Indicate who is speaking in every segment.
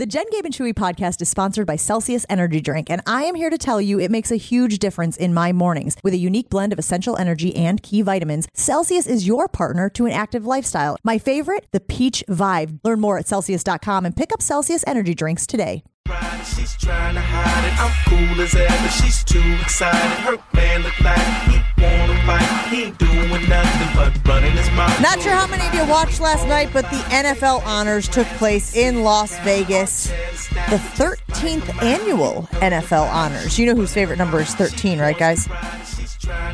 Speaker 1: The Jen Gabe and Chewy podcast is sponsored by Celsius Energy Drink, and I am here to tell you it makes a huge difference in my mornings. With a unique blend of essential energy and key vitamins, Celsius is your partner to an active lifestyle. My favorite, the Peach Vibe. Learn more at Celsius.com and pick up Celsius Energy Drinks today.
Speaker 2: She's trying to hide it. I'm cool as ever. She's too excited. Her man look like he wanna fight. He ain't doing nothing but running his mouth.
Speaker 1: Not sure how many of you watched last night, but the NFL honors took place in Las Vegas. The 13th annual NFL honors. You know whose favorite number is 13, right, guys?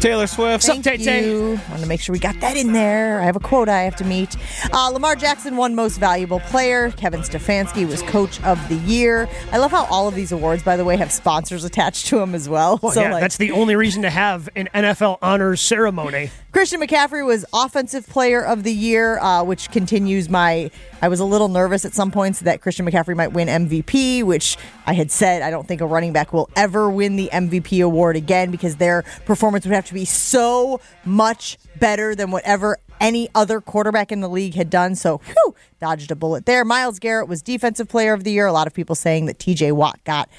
Speaker 3: Taylor Swift.
Speaker 1: Thank you. Want to make sure we got that in there. I have a quota I have to meet. Uh, Lamar Jackson won Most Valuable Player. Kevin Stefanski was Coach of the Year. I love how all of these awards, by the way, have sponsors attached to them as well.
Speaker 4: Well,
Speaker 1: so,
Speaker 4: yeah,
Speaker 1: like,
Speaker 4: that's the only reason to have an NFL honors ceremony.
Speaker 1: Christian McCaffrey was Offensive Player of the Year, uh, which continues my. I was a little nervous at some points that Christian McCaffrey might win MVP, which I had said I don't think a running back will ever win the MVP award again because their performance would have to be so much better than whatever any other quarterback in the league had done. So, whew, dodged a bullet there. Myles Garrett was Defensive Player of the Year. A lot of people saying that TJ Watt got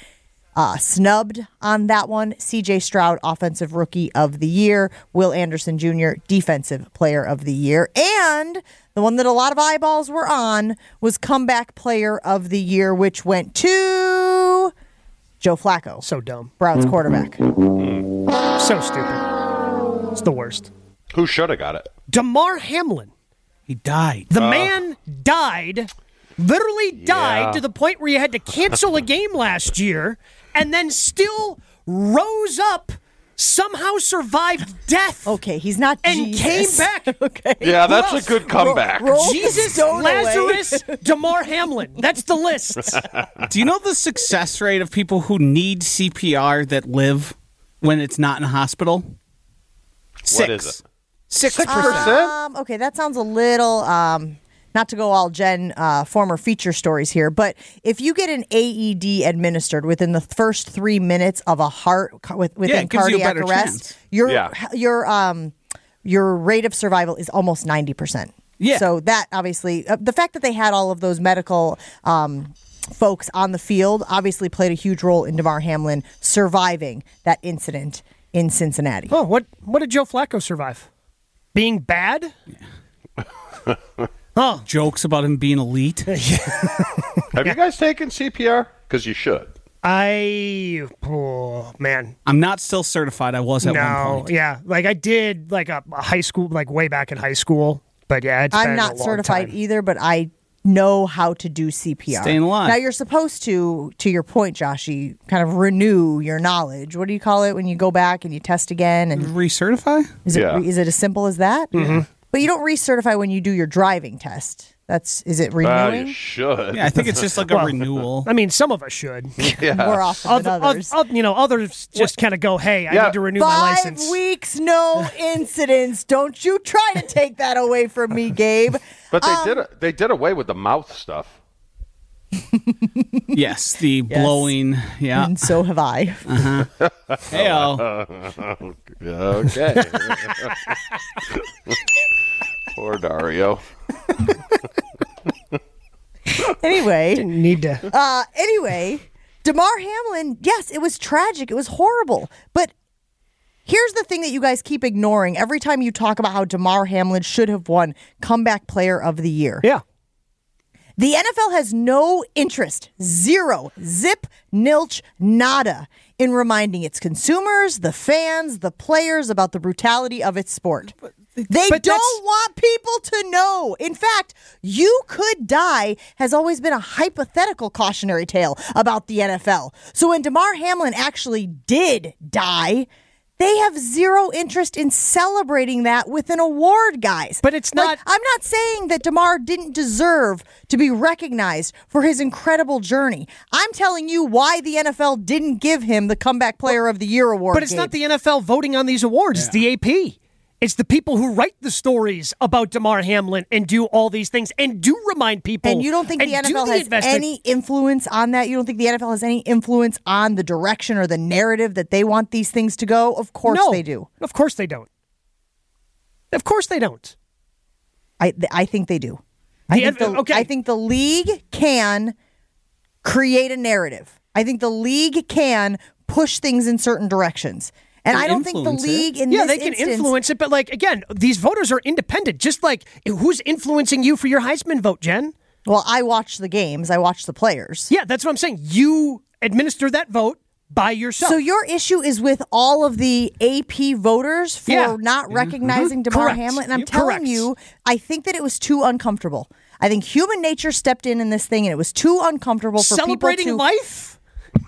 Speaker 1: uh, snubbed on that one. CJ Stroud, Offensive Rookie of the Year. Will Anderson Jr., Defensive Player of the Year. And the one that a lot of eyeballs were on was Comeback Player of the Year, which went to Joe Flacco,
Speaker 4: So dumb.
Speaker 1: Browns quarterback.
Speaker 4: So stupid. It's the worst.
Speaker 5: Who should have got it?
Speaker 4: Damar Hamlin.
Speaker 3: He died.
Speaker 4: The man died, literally died
Speaker 5: Yeah.
Speaker 4: to the point where you had to cancel a game last year and then still rose up, somehow survived death.
Speaker 1: Okay, he's not dead.
Speaker 4: And
Speaker 1: Jesus.
Speaker 4: came back.
Speaker 1: okay.
Speaker 5: Yeah, that's a good comeback.
Speaker 1: Roll the
Speaker 4: Jesus,
Speaker 1: stone.
Speaker 4: Lazarus, Damar Hamlin. That's the list.
Speaker 3: Do you know the success rate of people who need CPR that live when it's not in a hospital? Six.
Speaker 5: What is it?
Speaker 3: Six
Speaker 5: Six
Speaker 3: percent.
Speaker 5: percent?
Speaker 1: Um, okay, that sounds a little. Um, not to go all Jen uh, former feature stories here, but if you get an AED administered within the first three minutes of a heart with, within
Speaker 3: it gives you
Speaker 1: cardiac arrest,
Speaker 3: chance.
Speaker 1: your
Speaker 5: Yeah.
Speaker 1: your um your rate of survival is almost ninety percent.
Speaker 3: Yeah.
Speaker 1: So that obviously uh, the fact that they had all of those medical um, folks on the field obviously played a huge role in Damar Hamlin surviving that incident in Cincinnati.
Speaker 4: Oh, what what did Joe Flacco survive? Being bad? oh,
Speaker 3: Jokes about him being elite.
Speaker 5: Have you guys taken CPR? Because you should.
Speaker 4: I oh man.
Speaker 3: I'm not still certified. I was at one
Speaker 4: No,
Speaker 3: point.
Speaker 4: yeah. Like I did like a, a high school like way back in high school. But yeah, it's been
Speaker 1: I'm
Speaker 4: a
Speaker 1: not
Speaker 4: long
Speaker 1: certified
Speaker 4: time.
Speaker 1: either, but I know how to do CPR.
Speaker 3: Staying alive.
Speaker 1: Now you're supposed to, to your point, Joshy, kind of renew your knowledge. What do you call it when you go back and you test again? And
Speaker 3: Recertify?
Speaker 1: is it
Speaker 5: Yeah.
Speaker 1: is it as simple as that?
Speaker 4: Mm-hmm.
Speaker 1: But you don't recertify when you do your driving test. That's is it
Speaker 5: Uh,
Speaker 1: renewing
Speaker 5: you should.
Speaker 3: Yeah, I think it's just like a
Speaker 4: Well,
Speaker 3: renewal.
Speaker 4: I mean, some of us should.
Speaker 1: more often
Speaker 4: Other,
Speaker 1: than others?
Speaker 4: oth- you know, others just kind of go, "Hey, I
Speaker 5: Yeah.
Speaker 4: need to renew my
Speaker 1: Five
Speaker 4: license."
Speaker 1: weeks, no incidents. Don't you try to take that away from me, Gabe.
Speaker 5: But they
Speaker 1: Um,
Speaker 5: did it. They did away with the mouth stuff.
Speaker 3: yes, the blowing. Yeah.
Speaker 1: And so have I.
Speaker 3: Hey, oh.
Speaker 5: Okay. Poor Dario.
Speaker 1: Anyway, Didn't
Speaker 4: Need to.
Speaker 1: Uh, anyway, Damar Hamlin, yes, it was tragic. It was horrible. But here's the thing that you guys keep ignoring every time you talk about how Damar Hamlin should have won Comeback Player of the Year.
Speaker 4: Yeah.
Speaker 1: The NFL has no interest, zero, zip, nilch, nada, in reminding its consumers, the fans, the players about the brutality of its sport. They
Speaker 4: but
Speaker 1: don't want people to know. In fact, you could die has always been a hypothetical cautionary tale about the NFL. So when Damar Hamlin actually did die, they have zero interest in celebrating that with an award, guys.
Speaker 4: But it's
Speaker 1: Like,
Speaker 4: not-
Speaker 1: I'm not saying that Damar didn't deserve to be recognized for his incredible journey. I'm telling you why the NFL didn't give him the Comeback Player of the Year award.
Speaker 4: But it's not the NFL voting on these awards. It's the AP. It's the people who write the stories about Damar Hamlin and do all these things and do remind people.
Speaker 1: And you don't think the NFL has
Speaker 4: investi-
Speaker 1: any influence on that? You don't think the NFL has any influence on the direction or the narrative that they want these things to go? Of course
Speaker 4: no,
Speaker 1: they do.
Speaker 4: Of course they don't. Of course they don't.
Speaker 1: I th- I think they do. I think, the,
Speaker 4: okay.
Speaker 1: I think the league can create a narrative. I think the league can push things in certain directions. And I don't think the
Speaker 3: influence it.
Speaker 1: league in
Speaker 4: Yeah, they can
Speaker 1: instance,
Speaker 4: influence it, but like again, these voters are independent. Just like who's influencing you for your Heisman vote, Jen?
Speaker 1: Well, I watch the games. I watch the players.
Speaker 4: Yeah, that's what I'm saying. You administer that vote by yourself.
Speaker 1: So your issue is with all of the AP voters for
Speaker 4: Yeah.
Speaker 1: not mm-hmm. recognizing Damar
Speaker 4: Correct.
Speaker 1: Hamlin, and I'm
Speaker 4: You're
Speaker 1: telling
Speaker 4: correct.
Speaker 1: you, I think that it was too uncomfortable. I think human nature stepped in in this thing, and it was too uncomfortable for
Speaker 4: celebrating
Speaker 1: people to
Speaker 4: life.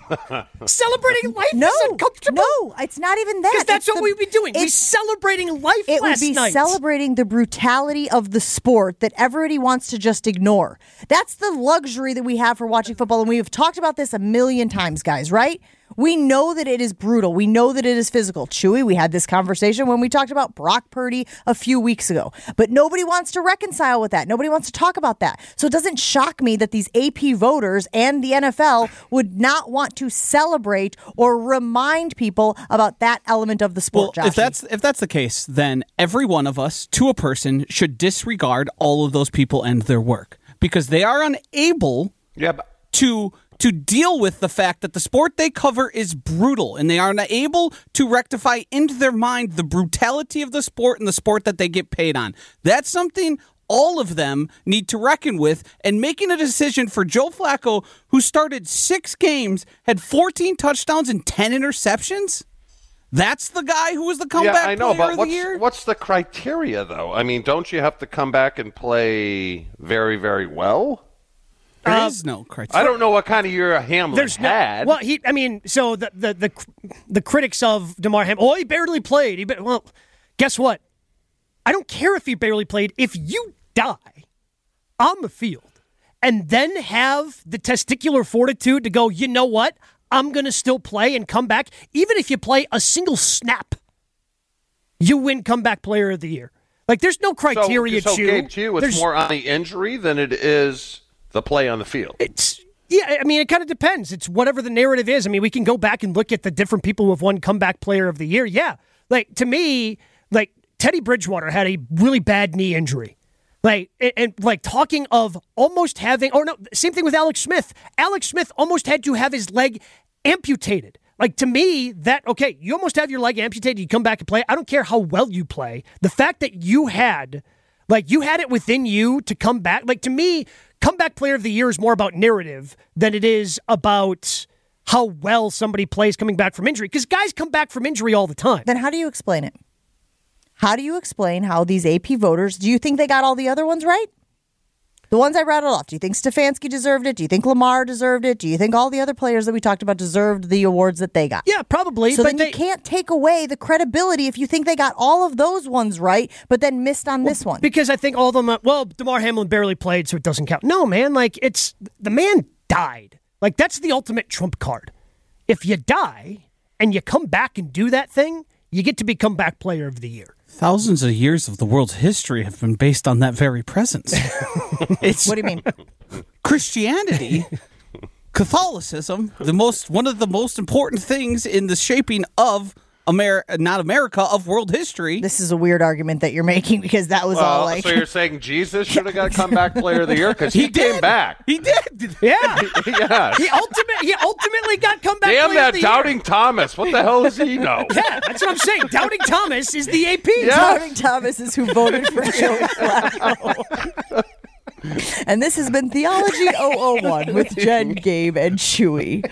Speaker 4: celebrating life
Speaker 1: No,
Speaker 4: is uncomfortable.
Speaker 1: no, it's not even that.
Speaker 4: because that's
Speaker 1: It's
Speaker 4: what
Speaker 1: the-
Speaker 4: we'd be doing. We
Speaker 1: it's-
Speaker 4: celebrating life
Speaker 1: it would be
Speaker 4: night.
Speaker 1: celebrating the brutality of the sport that everybody wants to just ignore. That's the luxury that we have for watching football. And we have talked about this a million times, guys, right? We know that it is brutal. We know that it is physical. Chewy, we had this conversation when we talked about Brock Purdy a few weeks ago. But nobody wants to reconcile with that. Nobody wants to talk about that. So it doesn't shock me that these AP voters and the NFL would not want to celebrate or remind people about that element of the sport.
Speaker 3: Well, if that's if that's the case, then every one of us, to a person, should disregard all of those people and their work because they are unable
Speaker 5: Yeah, but
Speaker 3: to to deal with the fact that the sport they cover is brutal and they are not able to rectify into their mind the brutality of the sport and the sport that they get paid on. That's something all of them need to reckon with and making a decision for Joe Flacco who started 6 games, had 14 touchdowns and 10 interceptions? That's the guy who was the comeback
Speaker 5: yeah, I know,
Speaker 3: player
Speaker 5: but
Speaker 3: of
Speaker 5: what's
Speaker 3: the year?
Speaker 5: what's the criteria though? I mean, don't you have to come back and play very, very well?
Speaker 3: There uh, is no criteria.
Speaker 5: I don't know what kind of year Hamlin
Speaker 4: There's
Speaker 5: had.
Speaker 4: well. He, I mean, so the the the, the critics of Damar Hamlin. Oh, he barely played. He, ba- well, guess what? I don't care if he barely played. If you die on the field and then have the testicular fortitude to go, you know what? I'm going to still play and come back, even if you play a single snap. You win comeback player of the year. Like, there's no
Speaker 5: so,
Speaker 4: criteria.
Speaker 5: so
Speaker 4: Chew.
Speaker 5: Gabe, to you, it's
Speaker 4: There's-
Speaker 5: more on the injury than it is the play on the field.
Speaker 4: It's yeah, I mean, it kind of depends. It's whatever the narrative is. I mean, we can go back and look at the different people who have won comeback player of the year. Yeah, like to me, like Teddy Bridgewater had a really bad knee injury. Like and, and like talking of almost having, or no, same thing with Alex Smith. Alex Smith almost had to have his leg amputated. Like to me, that okay, you almost have your leg amputated. You come back and play. I don't care how well you play. The fact that you had, like, you had it within you to come back. Like to me, comeback player of the year is more about narrative than it is about how well somebody plays coming back from injury. Because guys come back from injury all the time.
Speaker 1: Then how do you explain it? How do you explain how these AP voters, do you think they got all the other ones right? The ones I rattled off, do you think Stefanski deserved it? Do you think Lamar deserved it? Do you think all the other players that we talked about deserved the awards that they got?
Speaker 4: Yeah, probably.
Speaker 1: So
Speaker 4: but
Speaker 1: then
Speaker 4: they,
Speaker 1: you can't take away the credibility if you think they got all of those ones right, but then missed on this one.
Speaker 4: Because I think all of them, uh, well, Damar Hamlin barely played, so it doesn't count. No, man, like, it's the man died. Like, that's the ultimate trump card. If you die and you come back and do that thing, you get to be comeback player of the year.
Speaker 3: Thousands of years of the world's history have been based on that very presence. it's
Speaker 1: what do you mean?
Speaker 3: Christianity, Catholicism, the most one of the most important things in the shaping of America, not America, of world history.
Speaker 1: This is a weird argument that you're making because that was all
Speaker 5: Well,
Speaker 1: like.
Speaker 5: so you're saying Jesus should have got a comeback player of the year because he, came
Speaker 3: did.
Speaker 5: back.
Speaker 3: He did.
Speaker 4: Yeah.
Speaker 5: yes.
Speaker 4: he, ultimate, he ultimately got comeback
Speaker 5: Damn
Speaker 4: player
Speaker 5: that
Speaker 4: of the
Speaker 5: doubting
Speaker 4: year.
Speaker 5: Thomas! What the hell does he know?
Speaker 4: Yeah, that's what I'm saying. Doubting Thomas is the AP.
Speaker 1: Doubting Thomas is who voted for Joe Flacco. And this has been Theology 001 with Jen, Gabe, and Chewy.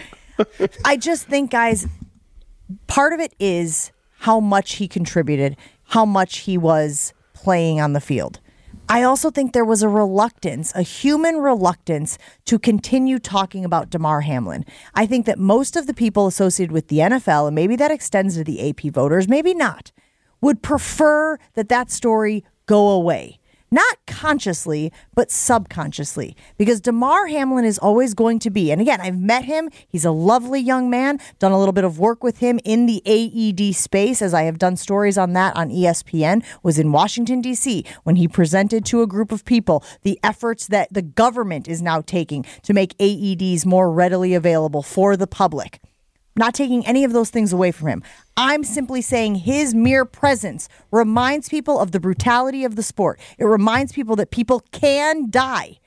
Speaker 1: I just think, guys, part of it is how much he contributed, how much he was playing on the field. I also think there was a reluctance, a human reluctance to continue talking about Damar Hamlin. I think that most of the people associated with the NFL, and maybe that extends to the AP voters, maybe not, would prefer that that story go away. Not consciously, but subconsciously. Because Damar Hamlin is always going to be, and again, I've met him. He's a lovely young man, done a little bit of work with him in the AED space, as I have done stories on that on ESPN, was in Washington, D.C., when he presented to a group of people the efforts that the government is now taking to make AEDs more readily available for the public not taking any of those things away from him. I'm simply saying his mere presence reminds people of the brutality of the sport. It reminds people that people can die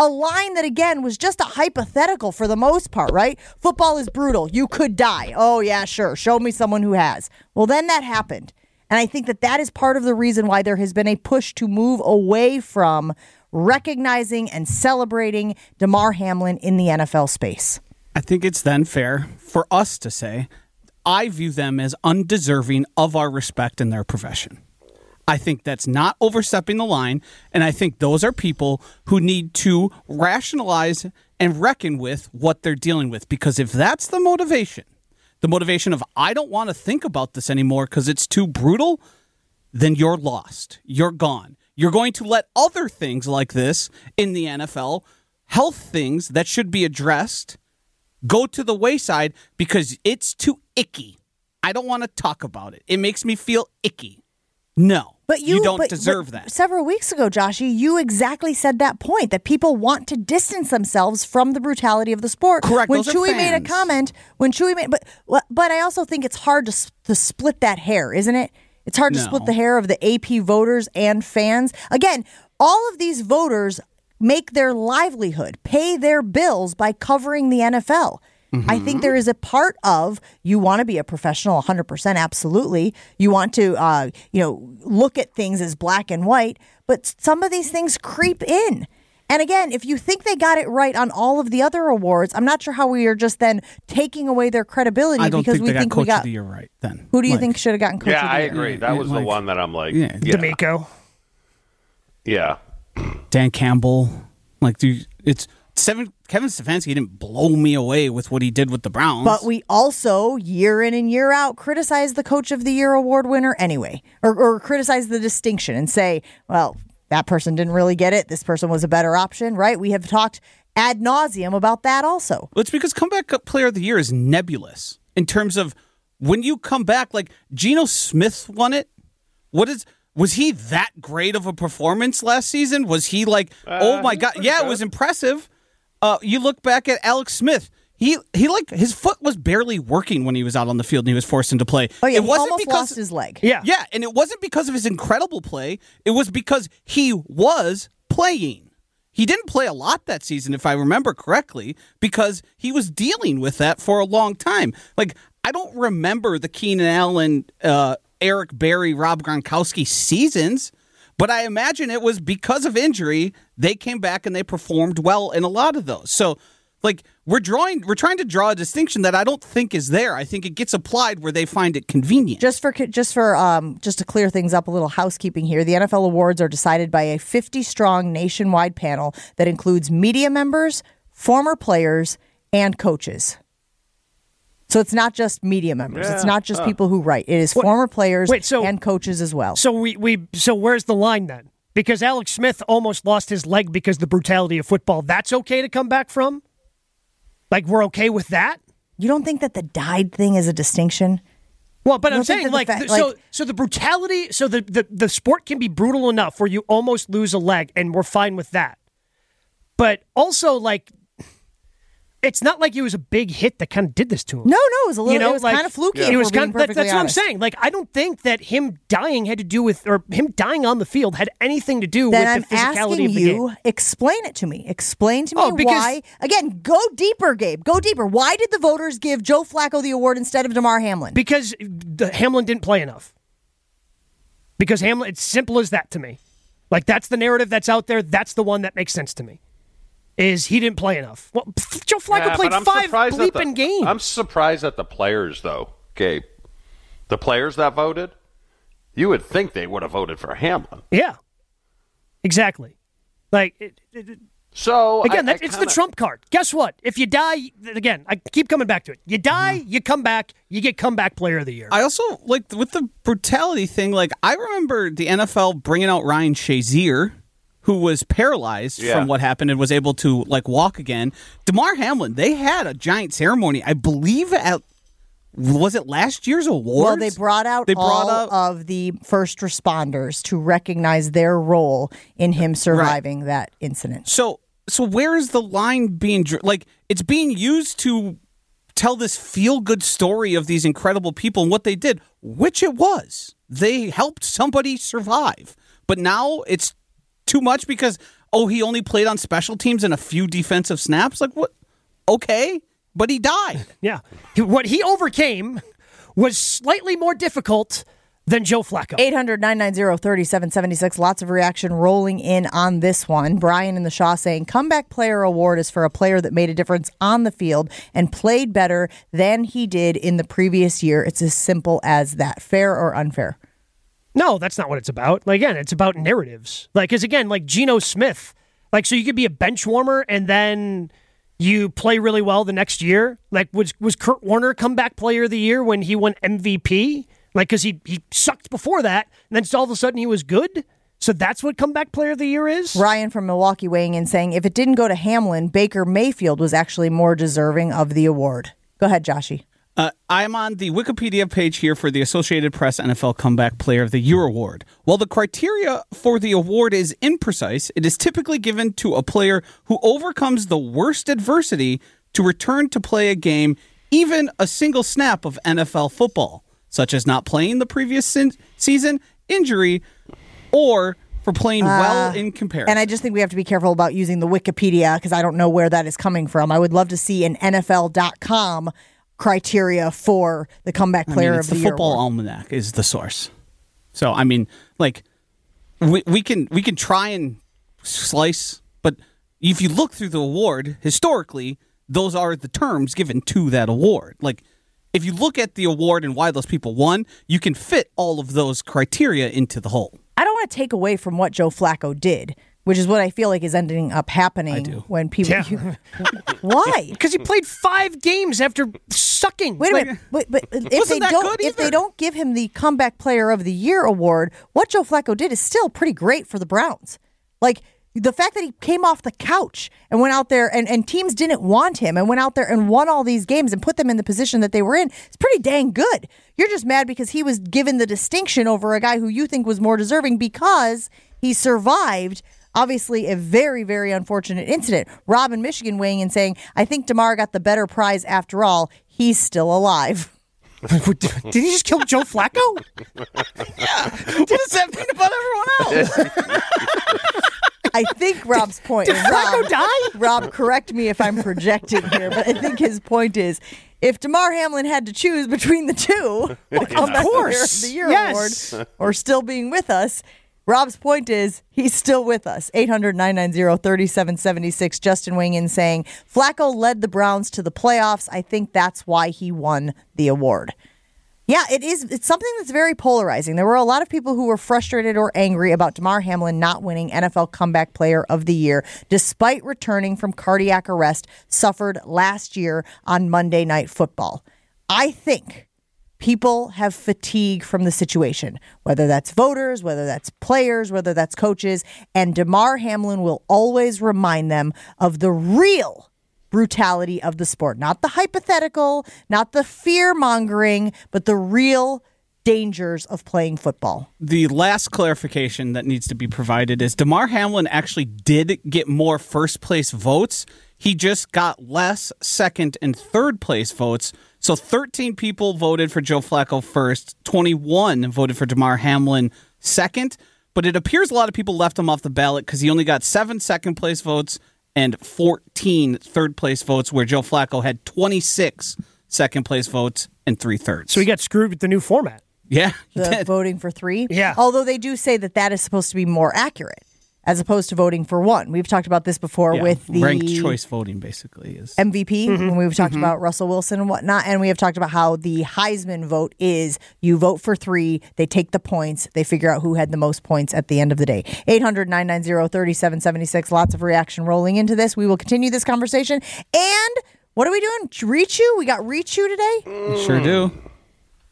Speaker 1: A line that, again, was just a hypothetical for the most part, right? Football is brutal. You could die. Oh, yeah, sure. Show me someone who has. Well, then that happened. And I think that that is part of the reason why there has been a push to move away from recognizing and celebrating Damar Hamlin in the NFL space.
Speaker 3: I think it's then fair for us to say, I view them as undeserving of our respect in their profession. I think that's not overstepping the line. And I think those are people who need to rationalize and reckon with what they're dealing with. Because if that's the motivation, the motivation of, I don't want to think about this anymore because it's too brutal, then you're lost. You're gone. You're going to let other things like this in the NFL, health things that should be addressed, go to the wayside because it's too icky. I don't want to talk about it. It makes me feel icky. No.
Speaker 1: But you, you
Speaker 3: don't
Speaker 1: but-
Speaker 3: deserve
Speaker 1: but
Speaker 3: that.
Speaker 1: Several weeks ago, Joshy, you exactly said that point that people want to distance themselves from the brutality of the sport.
Speaker 3: Correct,
Speaker 1: When Chewy made a comment, when Chewy made, but but I also think it's hard to to split that hair, isn't it? It's hard to split the hair of the AP voters and fans. Again, all of these voters make their livelihood, pay their bills by covering the NFL. I
Speaker 3: Mm-hmm.
Speaker 1: think there is a part of you want to be a professional 100% absolutely. You want to uh, you know look at things as black and white, but some of these things creep in. And again, if you think they got it right on all of the other awards, I'm not sure how we are just then taking away their credibility
Speaker 3: I don't
Speaker 1: because
Speaker 3: think
Speaker 1: we
Speaker 3: they got
Speaker 1: think
Speaker 3: Coach
Speaker 1: we got
Speaker 3: of the Year right then.
Speaker 1: Who do you
Speaker 3: Like,
Speaker 1: think should have gotten coach
Speaker 5: Yeah,
Speaker 1: of the
Speaker 5: I agree. That
Speaker 3: Yeah,
Speaker 5: was the
Speaker 3: like-
Speaker 5: one that I'm like,
Speaker 3: Yeah.
Speaker 5: yeah,
Speaker 4: DeMeco.
Speaker 5: yeah.
Speaker 3: Dan Campbell. Like, dude, it's seven. Kevin Stefanski didn't blow me away with what he did with the Browns.
Speaker 1: But we also, year in and year out, criticize the Coach of the Year award winner anyway, or, or criticize the distinction and say, well, that person didn't really get it. This person was a better option, right? We have talked ad nauseum about that also.
Speaker 3: Well, it's because comeback player of the year is nebulous in terms of when you come back. Like Geno Smith won it. What is was he that great of a performance last season? Was he like, oh my god, yeah, it was impressive. Uh, you look back at Alex Smith. He he like his foot was barely working when he was out on the field and he was forced into play.
Speaker 1: Oh, yeah,
Speaker 3: it
Speaker 1: he
Speaker 3: wasn't
Speaker 1: almost
Speaker 3: because
Speaker 1: lost his leg.
Speaker 4: Yeah.
Speaker 3: yeah, and it wasn't because of his incredible play. It was because he was playing. He didn't play a lot that season, if I remember correctly, because he was dealing with that for a long time. Like, I don't remember the Keenan Allen, uh, Eric Berry, Rob Gronkowski seasons, but I imagine it was because of injury they came back and they performed well in a lot of those. So, like, we're drawing, we're trying to draw a distinction that I don't think is there. I think it gets applied where they find it convenient.
Speaker 1: Just for just for um, just to clear things up, a little housekeeping here. The NFL awards are decided by a 50 strong nationwide panel that includes media members, former players, and coaches. So it's not just media members. It's not just people who write. It is former players
Speaker 4: wait, so-
Speaker 1: and coaches as well.
Speaker 4: So we, we so where's the line then? Because Alex Smith almost lost his leg because of the brutality of football. That's okay to come back from? Like we're okay with that?
Speaker 1: You don't think that the died thing is a distinction?
Speaker 4: Well, but
Speaker 1: You
Speaker 4: I'm saying like, th- so so the brutality so the, the the sport can be brutal enough where you almost lose a leg and we're fine with that. But also like it's not like it was a big hit that kind of did this to him.
Speaker 1: No, no, it was a little.
Speaker 4: you know,
Speaker 1: it was
Speaker 4: like,
Speaker 1: kind of fluky.
Speaker 4: It was kind. That,
Speaker 1: perfectly
Speaker 4: that's what I'm saying. Like, I don't think that him dying had to do with, or him dying on the field had anything to do
Speaker 1: Then
Speaker 4: with
Speaker 1: I'm
Speaker 4: the physicality of the
Speaker 1: you,
Speaker 4: game.
Speaker 1: explain it to me. Explain to me
Speaker 4: Oh, because-
Speaker 1: why. Again, go deeper, Gabe. Go deeper. Why did the voters give Joe Flacco the award instead of Damar Hamlin?
Speaker 4: Because the Hamlin didn't play enough. Because Hamlin, it's simple as that to me. Like that's the narrative that's out there. That's the one that makes sense to me. Is he didn't play enough? Well, Joe Flacco
Speaker 5: Yeah,
Speaker 4: played
Speaker 5: but
Speaker 4: five
Speaker 5: surprised at the-
Speaker 4: bleeping games.
Speaker 5: I'm surprised at the players, though, Gabe. The players that voted, you would think they would have voted for Hamlin.
Speaker 4: yeah, exactly. Like it, it, it-
Speaker 5: So
Speaker 4: again,
Speaker 5: I,
Speaker 4: that,
Speaker 5: I
Speaker 4: it's
Speaker 5: kinda-
Speaker 4: the trump card. Guess what? If you die, again, I keep coming back to it. You die,
Speaker 5: Mm-hmm.
Speaker 4: you come back, you get comeback player of the year.
Speaker 3: I also like with the brutality thing. Like I remember the NFL bringing out Ryan Shazier, who was paralyzed
Speaker 5: Yeah.
Speaker 3: from what happened and was able to like walk again. Damar Hamlin, they had a giant ceremony, I believe at was it last year's awards?
Speaker 1: Well, they brought out
Speaker 3: They brought
Speaker 1: all
Speaker 3: out
Speaker 1: of the first responders to recognize their role in him surviving that incident.
Speaker 3: So so where is the line being dr- like it's being used to tell this feel good story of these incredible people and what they did, which it was. They helped somebody survive. But now it's too much because oh, he only played on special teams and a few defensive snaps. Like what? Okay, but he died.
Speaker 4: Yeah. What he overcame was slightly more difficult than Joe Flacco.
Speaker 1: 800 990 3776. Lots of reaction rolling in on this one. Brian in the Shaw saying, Comeback Player Award is for a player that made a difference on the field and played better than he did in the previous year. It's as simple as that. Fair or unfair?
Speaker 4: No, that's not what it's about. Like again, it's about narratives. Like, cause again, like Geno Smith, like so you could be a bench warmer and then you play really well the next year. Like was was Kurt Warner comeback player of the year when he won MVP? Like because he he sucked before that, and then all of a sudden he was good. So that's what comeback player of the year is.
Speaker 1: Ryan from Milwaukee weighing in saying, if it didn't go to Hamlin, Baker Mayfield was actually more deserving of the award. Go ahead, Joshy.
Speaker 3: Uh, I'm on the Wikipedia page here for the Associated Press NFL Comeback Player of the Year award. While the criteria for the award is imprecise, it is typically given to a player who overcomes the worst adversity to return to play a game, even a single snap of NFL football, such as not playing the previous sin- season, injury, or for playing well in comparison.
Speaker 1: And I just think we have to be careful about using the Wikipedia because I don't know where that is coming from. I would love to see an NFL.com criteria for the comeback
Speaker 3: I
Speaker 1: player
Speaker 3: mean,
Speaker 1: of the,
Speaker 3: the football
Speaker 1: award.
Speaker 3: almanac is the source. So I mean, like we we can we can try and slice, but if you look through the award historically, those are the terms given to that award. Like if you look at the award and why those people won, you can fit all of those criteria into the whole.
Speaker 1: I don't want to take away from what Joe Flacco did, which is what I feel like is ending up happening
Speaker 3: do.
Speaker 1: when people.
Speaker 4: Yeah.
Speaker 1: why?
Speaker 4: Because he played five games after sucking.
Speaker 1: Wait a
Speaker 4: Like,
Speaker 1: minute, but, but if
Speaker 3: Wasn't
Speaker 1: they
Speaker 3: that
Speaker 1: don't,
Speaker 3: good
Speaker 1: if they don't give him the comeback player of the year award, what Joe Flacco did is still pretty great for the Browns. Like the fact that he came off the couch and went out there, and, and teams didn't want him, and went out there and won all these games and put them in the position that they were in, it's pretty dang good. You're just mad because he was given the distinction over a guy who you think was more deserving because he survived. Obviously, a very, very unfortunate incident. Rob in Michigan weighing in saying, I think Damar got the better prize after all. He's still alive.
Speaker 4: Did he just kill Joe Flacco?
Speaker 3: What does that mean about everyone else?
Speaker 1: I think Rob's point.
Speaker 4: Did
Speaker 1: and
Speaker 4: Flacco
Speaker 1: Rob,
Speaker 4: die?
Speaker 1: Rob, correct me if I'm projecting here, but I think his point is if Damar Hamlin had to choose between the two, the comeback
Speaker 4: course.
Speaker 1: player of the year
Speaker 4: Yes.
Speaker 1: award or still being with us, Rob's point is he's still with us. 800 990 3776. Justin weighing in saying Flacco led the Browns to the playoffs. I think that's why he won the award. Yeah, it is. It's something that's very polarizing. There were a lot of people who were frustrated or angry about Damar Hamlin not winning NFL Comeback Player of the Year, despite returning from cardiac arrest suffered last year on Monday Night Football. I think people have fatigue from the situation, whether that's voters, whether that's players, whether that's coaches, and Damar Hamlin will always remind them of the real brutality of the sport, not the hypothetical, not the fear mongering, but the real dangers of playing football.
Speaker 3: the last clarification that needs to be provided is Damar Hamlin actually did get more first place votes. He just got less second and third place votes. So 13 people voted for Joe Flacco first, 21 voted for Damar Hamlin second. But it appears a lot of people left him off the ballot because he only got seven second place votes and 14 third place votes, where Joe Flacco had 26 second place votes and three thirds.
Speaker 4: So he got screwed with the new format.
Speaker 3: yeah,
Speaker 1: The voting for three.
Speaker 4: Yeah.
Speaker 1: Although they do say that that is supposed to be more accurate as opposed to voting for one. We've talked about this before
Speaker 3: Yeah,
Speaker 1: with the
Speaker 3: ranked choice voting, basically is
Speaker 1: MVP
Speaker 4: Mm-hmm.
Speaker 1: when we've talked about Russell Wilson and whatnot. And we have talked about how the Heisman vote is you vote for three, they take the points, they figure out who had the most points at the end of the day. 800 990 3776. Lots of reaction rolling into this. We will continue this conversation. And what are we doing? Rechu? We got Rechu today?
Speaker 3: Sure do.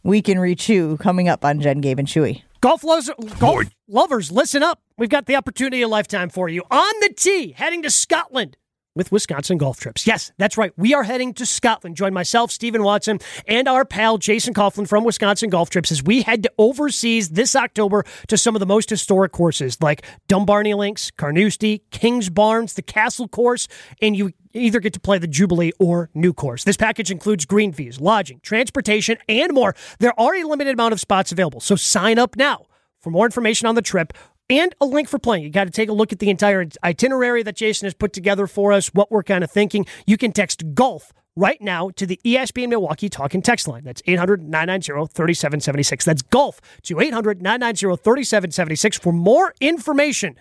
Speaker 1: We can reach you coming up on Jen, Gabe, and Chewy.
Speaker 4: Golf, lovers, golf lovers, listen up. We've got the opportunity of a lifetime for you. On the tee, heading to Scotland with Wisconsin Golf Trips. Yes, that's right. We are heading to Scotland. Join myself, Stephen Watson, and our pal Jason Coughlin from Wisconsin Golf Trips as we head to overseas this October to some of the most historic courses like Dumbarnie Links, Carnoustie, Kingsbarns, the Castle Course, and you either get to play the Jubilee or New Course. This package includes green fees, lodging, transportation, and more. There are a limited amount of spots available, so sign up now. For more information on the trip, and a link for playing. You got to take a look at the entire itinerary that Jason has put together for us, what we're kind of thinking. You can text golf right now to the ESPN Milwaukee talk and text line. That's 800 990 3776. That's golf to 800 990 3776 for more information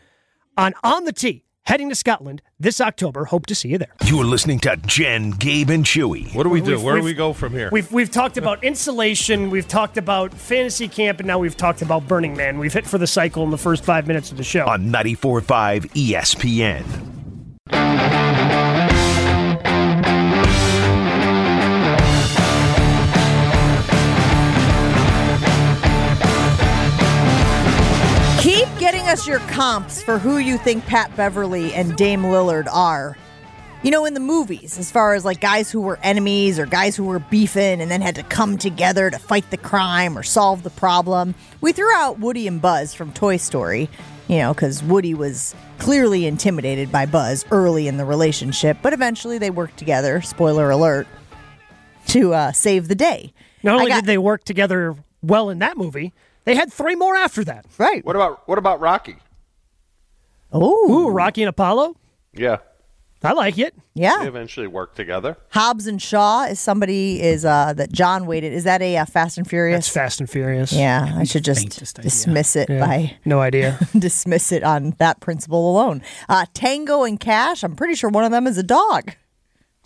Speaker 4: on On the Tee heading to Scotland this October. Hope to see you there.
Speaker 6: You're listening to Jen, Gabe, and Chewy.
Speaker 7: What do we do?
Speaker 4: We've-
Speaker 7: Where do
Speaker 4: we've-
Speaker 7: we go from here?
Speaker 4: We've we've talked about insulation, we've talked about fantasy camp, and now we've talked about Burning Man. We've hit for the cycle in the first five minutes of the show.
Speaker 6: On 94.5 ESPN.
Speaker 1: Us your comps for who you think Pat Beverley and Dame Lillard are. You know, in the movies, as far as like guys who were enemies or guys who were beefing and then had to come together to fight the crime or solve the problem. We threw out Woody and Buzz from Toy Story, you know, because Woody was clearly intimidated by Buzz early in the relationship, but eventually they worked together, spoiler alert, to uh, save the day.
Speaker 4: Not only
Speaker 1: got-
Speaker 4: did they work together well in that movie, they had three more after that.
Speaker 1: Right.
Speaker 5: What about what about Rocky?
Speaker 1: Oh,
Speaker 4: Ooh, Rocky and Apollo.
Speaker 5: Yeah,
Speaker 4: I like it.
Speaker 5: they
Speaker 1: yeah.
Speaker 5: eventually work together.
Speaker 1: Hobbs and Shaw is somebody is uh that John waited. Is that a uh, Fast and Furious?
Speaker 4: That's
Speaker 1: Furious?
Speaker 4: Fast and Furious.
Speaker 1: yeah, I should just
Speaker 3: Faintest idea.
Speaker 1: dismiss it
Speaker 4: Yeah.
Speaker 1: by
Speaker 4: No idea.
Speaker 1: dismiss it on that principle alone. Uh, Tango and Cash. I'm pretty sure one of them is a dog.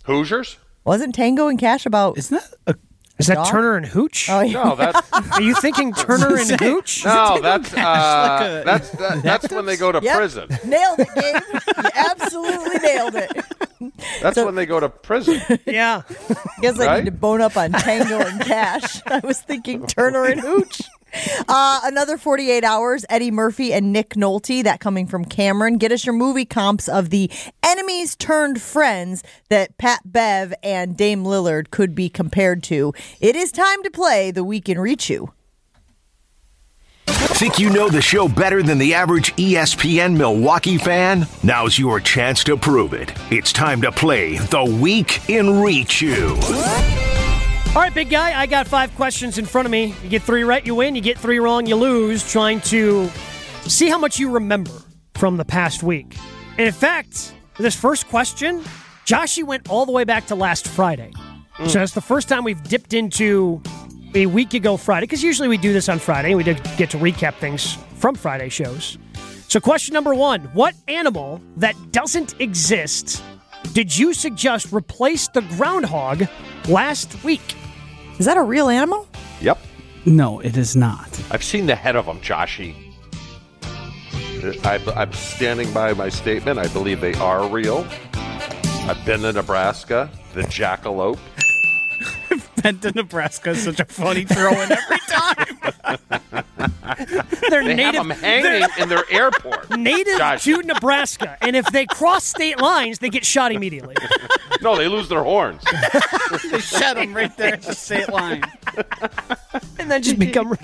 Speaker 5: Hoosiers?
Speaker 1: Wasn't Tango and Cash about?
Speaker 3: Isn't that a
Speaker 4: Is that
Speaker 1: Dog?
Speaker 4: Turner and Hooch?
Speaker 1: Oh, yeah.
Speaker 5: No, that's
Speaker 4: Are you thinking Turner and Hooch?
Speaker 5: no, that's uh,
Speaker 3: like a-
Speaker 5: that's that, that's when they go to
Speaker 1: Yep.
Speaker 5: prison.
Speaker 1: Nailed it, Gabe. you absolutely nailed it.
Speaker 5: That's when they go to prison.
Speaker 4: Yeah.
Speaker 1: Guess I
Speaker 5: Right?
Speaker 1: need to bone up on Tango and Cash. I was thinking Turner and Hooch. Uh, another 48 hours, Eddie Murphy and Nick Nolte, that coming from Cameron. Get us your movie comps of the enemies turned friends that Pat Bev and Dame Lillard could be compared to. It is time to play The Week in Rechu.
Speaker 6: Think you know the show better than the average ESPN Milwaukee fan? Now's your chance to prove it. It's time to play The Week in Rechu.
Speaker 4: All right, big guy, I got five questions in front of me. You get three right, you win. You get three wrong, you lose. Trying to see how much you remember from the past week. And in fact, this first question, Joshy went all the way back to last Friday. So mm. that's the first time we've dipped into a week ago Friday, because usually we do this on Friday. We did get to recap things from Friday shows. So, question number one What animal that doesn't exist did you suggest replace the groundhog last week?
Speaker 1: Is that a real animal?
Speaker 5: Yep,
Speaker 3: no? It is not.
Speaker 5: I've seen the head of them, Joshy. I, I'm standing by my statement. I believe they are real. I've been to Nebraska, the jackalope.
Speaker 3: I've Been to Nebraska is such a funny throw in every time.
Speaker 4: They're
Speaker 5: They
Speaker 4: native,
Speaker 5: have them hanging in their airport.
Speaker 4: native
Speaker 5: Josh.
Speaker 4: to Nebraska, and if they cross state lines, they get shot immediately.
Speaker 5: No, they lose their horns.
Speaker 3: they shed them right there at the state line.
Speaker 4: and then just become.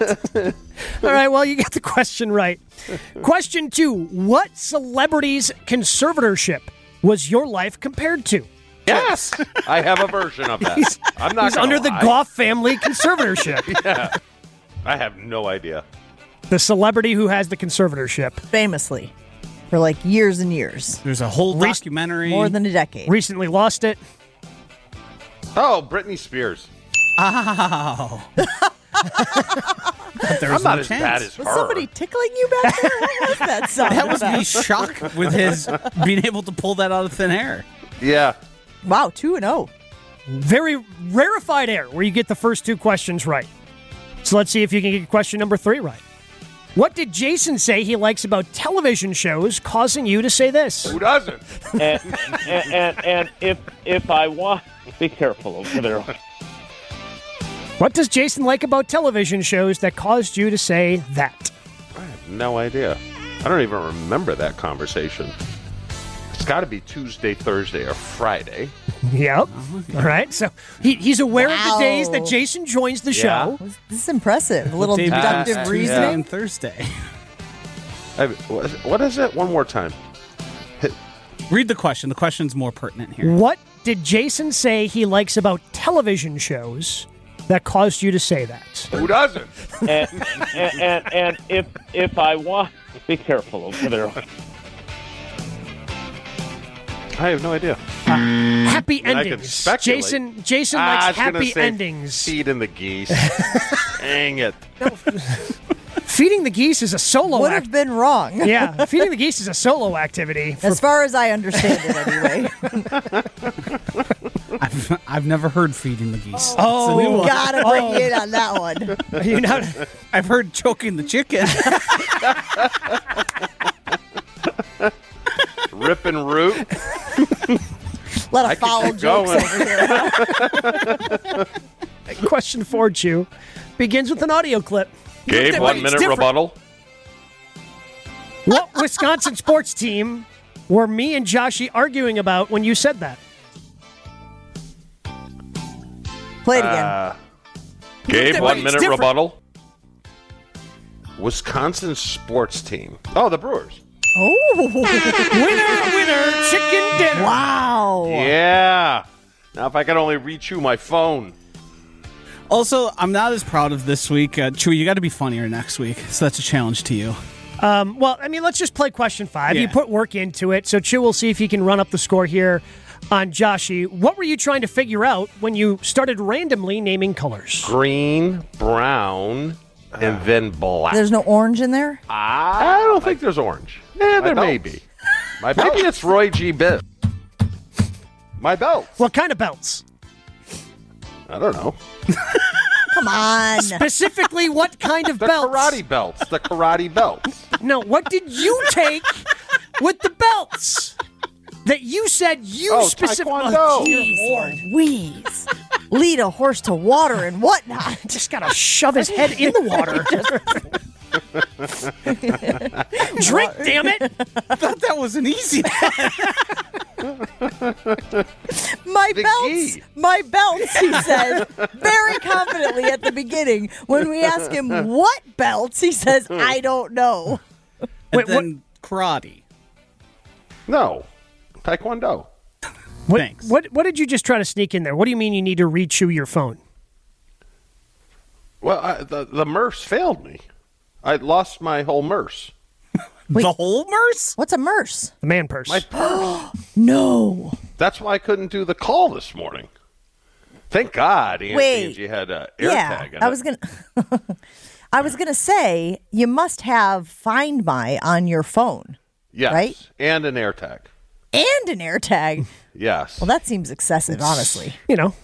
Speaker 4: All right, well, you got the question right. Question two What celebrity's conservatorship was your life compared to?
Speaker 5: Yes, I have a version of that.
Speaker 4: He's-
Speaker 5: I'm not
Speaker 4: Who's
Speaker 5: gonna
Speaker 4: under the. Goff family conservatorship?
Speaker 5: Yeah, I have no idea.
Speaker 4: the celebrity who has the conservatorship.
Speaker 1: Famously. For like years and years.
Speaker 3: There's a whole
Speaker 4: Re-
Speaker 3: documentary.
Speaker 1: More than a decade.
Speaker 4: Recently lost it.
Speaker 5: Oh, Britney Spears. Oh.
Speaker 3: There's
Speaker 5: I'm not
Speaker 3: no
Speaker 5: as
Speaker 3: chance.
Speaker 5: bad as her.
Speaker 1: Was somebody tickling you back there? What was that sound?
Speaker 3: That was
Speaker 1: about?
Speaker 3: me shocked with his being able to pull that out of thin air.
Speaker 5: Yeah.
Speaker 1: Wow, 2 and oh. 0.
Speaker 4: Very rarefied air where you get the first two questions right. So let's see if you can get question number three right. What did Jason say he likes about television shows causing you to say this?
Speaker 5: Who doesn't?
Speaker 8: and, and, and, and if if I want, be careful over there.
Speaker 4: What does Jason like about television shows that caused you to say that?
Speaker 5: I have no idea. I don't even remember that conversation. It's got to be Tuesday, Thursday, or Friday.
Speaker 4: Yep. Uh-huh. All right. So he, he's aware of the days that Jason joins the
Speaker 5: Yeah.
Speaker 4: show.
Speaker 1: This is impressive. A little
Speaker 3: Day between
Speaker 1: deductive
Speaker 3: Tuesday
Speaker 1: reasoning.
Speaker 3: and Thursday.
Speaker 5: I, what is- what is it? One more time.
Speaker 3: Read the question. The question's more pertinent here.
Speaker 4: What did Jason say he likes about television shows that caused you to say that?
Speaker 5: Who doesn't?
Speaker 8: And, and, and, and if if I want, Be careful over there.
Speaker 5: I have no idea.
Speaker 4: Happy
Speaker 5: I can
Speaker 4: endings. Jason Jason
Speaker 5: Ah, I
Speaker 4: likes
Speaker 5: was
Speaker 4: happy
Speaker 5: say
Speaker 4: endings.
Speaker 5: Feeding the geese. Dang it.
Speaker 4: Feeding the geese is a solo
Speaker 1: Would
Speaker 4: act.
Speaker 1: have been wrong.
Speaker 4: yeah, feeding the geese is a solo activity. For,
Speaker 1: As far as I understand it, anyway.
Speaker 3: I've, I've never heard feeding the geese.
Speaker 4: oh,
Speaker 3: It's a new one.
Speaker 1: Gotta bring you in on that one.
Speaker 4: you know,
Speaker 3: I've heard choking the chicken.
Speaker 5: Rip and root.
Speaker 1: lot
Speaker 5: I
Speaker 1: of
Speaker 5: could
Speaker 1: foul
Speaker 5: keep
Speaker 1: jokes
Speaker 5: going.
Speaker 1: over here.
Speaker 4: question for you begins with an audio clip.
Speaker 5: Gabe, one minute
Speaker 4: different.
Speaker 5: rebuttal.
Speaker 4: What Wisconsin sports team were me and Joshy arguing about when you said that?
Speaker 1: Play it again.
Speaker 5: Uh, Gabe, one minute
Speaker 4: different.
Speaker 5: rebuttal. Wisconsin sports team. Oh, the Brewers.
Speaker 1: Oh,
Speaker 4: Winner, winner, chicken dinner.
Speaker 1: wow.
Speaker 5: Yeah. Now, if I could only rechew my phone.
Speaker 3: also, I'm not as proud of this week. Uh, Chewy, you got to be funnier next week. So that's a challenge to you.
Speaker 4: Um, well, I mean, let's just play question five. You put work into it, so Chew will see if he can run up the score here on Joshy. What were you trying to figure out when you started randomly naming colors?
Speaker 5: Green, brown, and oh. then black.
Speaker 1: There's no orange in there?
Speaker 5: I don't think there's orange. Yeah, there may be. My, maybe it's Roy G. Biv. My belt.
Speaker 4: What kind of belts?
Speaker 5: I don't know.
Speaker 1: Come on.
Speaker 4: Specifically, what kind of
Speaker 5: The
Speaker 4: belts?
Speaker 5: karate belts. The karate belts.
Speaker 4: No, what did you take with the belts that you said you
Speaker 5: Oh,
Speaker 4: specifically?
Speaker 5: Oh, Taekwondo.
Speaker 1: Jeez Louise. Lead a horse to water and whatnot.
Speaker 4: Just gotta shove his head in the water. Drink, damn it!
Speaker 3: I thought that was an easy
Speaker 1: My
Speaker 5: The
Speaker 1: belts,
Speaker 5: gi.
Speaker 1: my belts, he says very confidently at the beginning. When we ask him what belts, he says, hmm. I don't know.
Speaker 3: And
Speaker 4: Wait,
Speaker 3: then karate.
Speaker 5: No. Taekwondo.
Speaker 4: What,
Speaker 3: Thanks.
Speaker 4: What What did you just try to sneak in there? What do you mean you need to rechew your phone?
Speaker 5: Well, I, the, the MERS failed me. I lost my whole MERS.
Speaker 1: Wait.
Speaker 3: The whole merce?
Speaker 1: What's a merce?
Speaker 4: The man purse.
Speaker 5: My purse.
Speaker 1: No.
Speaker 5: That's why I couldn't do the call this morning. Thank God Aunt
Speaker 1: Wait.
Speaker 5: Angie had
Speaker 1: yeah,
Speaker 5: AirTag in
Speaker 1: I
Speaker 5: it.
Speaker 1: was gonna. I was gonna say you must have Find My on your phone
Speaker 5: yes.
Speaker 1: right?
Speaker 5: And an AirTag.
Speaker 1: And an AirTag.
Speaker 5: Yes.
Speaker 1: Well, that seems excessive, honestly.
Speaker 4: you know,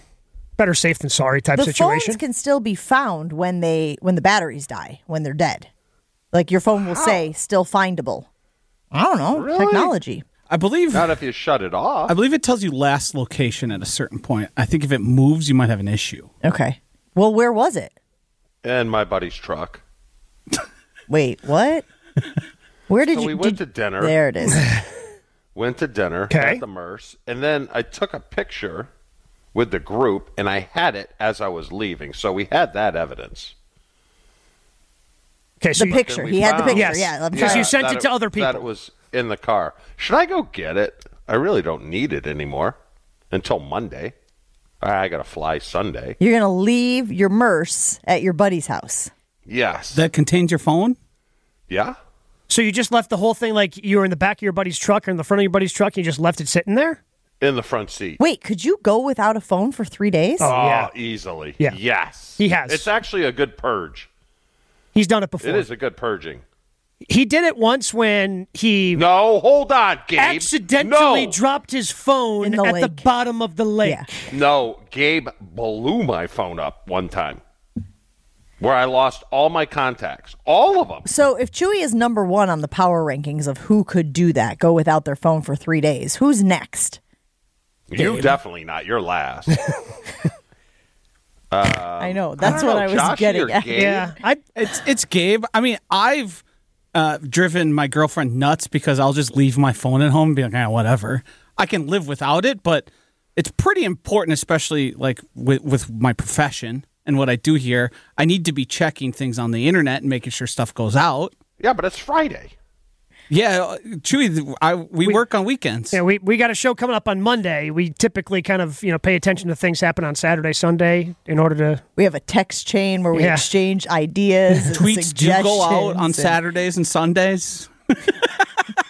Speaker 4: better safe than sorry type
Speaker 1: The
Speaker 4: situation.
Speaker 1: phones can still be found when they when the batteries die when they're dead. Like your phone will say still findable. I don't know
Speaker 5: Really?
Speaker 1: technology.
Speaker 3: I believe
Speaker 5: Not if you shut it off.
Speaker 3: I believe it tells you last location at a certain point. I think if it moves, you might have an issue.
Speaker 1: Okay. Well, where was it?
Speaker 5: In my buddy's truck.
Speaker 1: Wait, what? Where did
Speaker 5: So
Speaker 1: you?
Speaker 5: we went
Speaker 1: did-
Speaker 5: to dinner.
Speaker 1: There it is.
Speaker 5: Went to dinner
Speaker 4: Okay.
Speaker 5: at the MERS, and then I took a picture with the group, and I had it as I was leaving. So we had that evidence.
Speaker 4: okay, so
Speaker 1: the picture.
Speaker 5: we
Speaker 1: He had the picture.
Speaker 4: Yes.
Speaker 1: Yeah. I'm
Speaker 4: Because
Speaker 1: trying-
Speaker 4: you sent
Speaker 5: That
Speaker 4: it to other people.
Speaker 5: That
Speaker 4: people.
Speaker 5: it was in the car. Should I go get it? I really don't need it anymore until Monday. I got to fly Sunday.
Speaker 1: You're gonna leave your merce at your buddy's house.
Speaker 5: Yes.
Speaker 3: That contains your phone?
Speaker 5: yeah.
Speaker 4: So you just left the whole thing like you were in the back of your buddy's truck or in the front of your buddy's truck. And you just left it sitting there.
Speaker 5: In the front seat.
Speaker 1: Wait, could you go without a phone for three days?
Speaker 4: Oh,
Speaker 5: Oh,
Speaker 4: yeah.
Speaker 5: easily.
Speaker 4: Yeah.
Speaker 5: Yes.
Speaker 4: He has.
Speaker 5: It's actually a good purge.
Speaker 4: He's done it before.
Speaker 5: It is a good purging.
Speaker 4: He did it once when he
Speaker 5: No, hold on, Gabe.
Speaker 4: accidentally
Speaker 5: no.
Speaker 4: dropped his phone
Speaker 1: In the
Speaker 4: at the bottom of the lake.
Speaker 1: Yeah.
Speaker 5: No, Gabe blew my phone up one time where I lost all my contacts. All of them.
Speaker 1: So if Chewy is number one on the power rankings of who could do that, go without their phone for three days, who's next?
Speaker 5: You definitely not. You're last.
Speaker 1: I know. That's
Speaker 5: I
Speaker 1: what
Speaker 5: don't
Speaker 1: I was
Speaker 5: Joshy
Speaker 1: getting at.
Speaker 5: Gabe?
Speaker 4: Yeah, I
Speaker 3: It's it's Gabe. I mean, I've uh, driven my girlfriend nuts because I'll just leave my phone at home and be like, ah, whatever. I can live without it, but it's pretty important, especially like with, with my profession and what I do here. I need to be checking things on the internet and making sure stuff goes out.
Speaker 5: yeah, but it's Friday.
Speaker 3: Yeah, uh, Chewy, I, we, work on weekends.
Speaker 4: Yeah, we, we got a show coming up on Monday. We typically kind of you know pay attention to things happen on Saturday, Sunday in order to.
Speaker 1: We have a text chain where we
Speaker 4: Yeah.
Speaker 1: exchange ideas. and
Speaker 3: Tweets do go out on
Speaker 1: and-
Speaker 3: Saturdays and Sundays.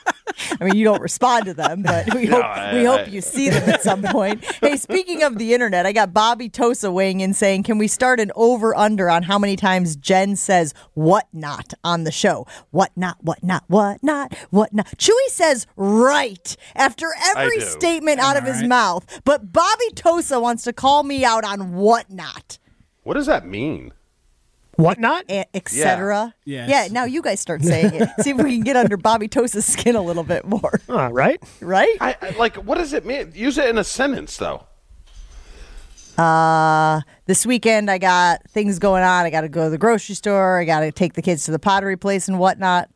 Speaker 1: I mean, you don't respond to them, but we hope
Speaker 5: I-
Speaker 1: we hope
Speaker 5: I-
Speaker 1: you see them at some point. Hey, speaking of the internet, I got Bobby Tosa weighing in saying, "Can we start an over under on how many times Jen says what not on the show? What not? What not? What not? What not?" Chewy says right after every statement out of his
Speaker 3: right.
Speaker 1: mouth, but Bobby Tosa wants to call me out on what not.
Speaker 5: What does that mean?
Speaker 4: Whatnot?
Speaker 1: Etc.
Speaker 3: Yes.
Speaker 1: Yeah. Now you guys start saying it. See if we can get under Bobby Tosa's skin a little bit more.
Speaker 4: All right.
Speaker 1: Right?
Speaker 5: I, I like. What does it mean? Use it in a sentence, though.
Speaker 1: Uh, this weekend I got things going on. I got to go to the grocery store. I got to take the kids to the pottery place and whatnot.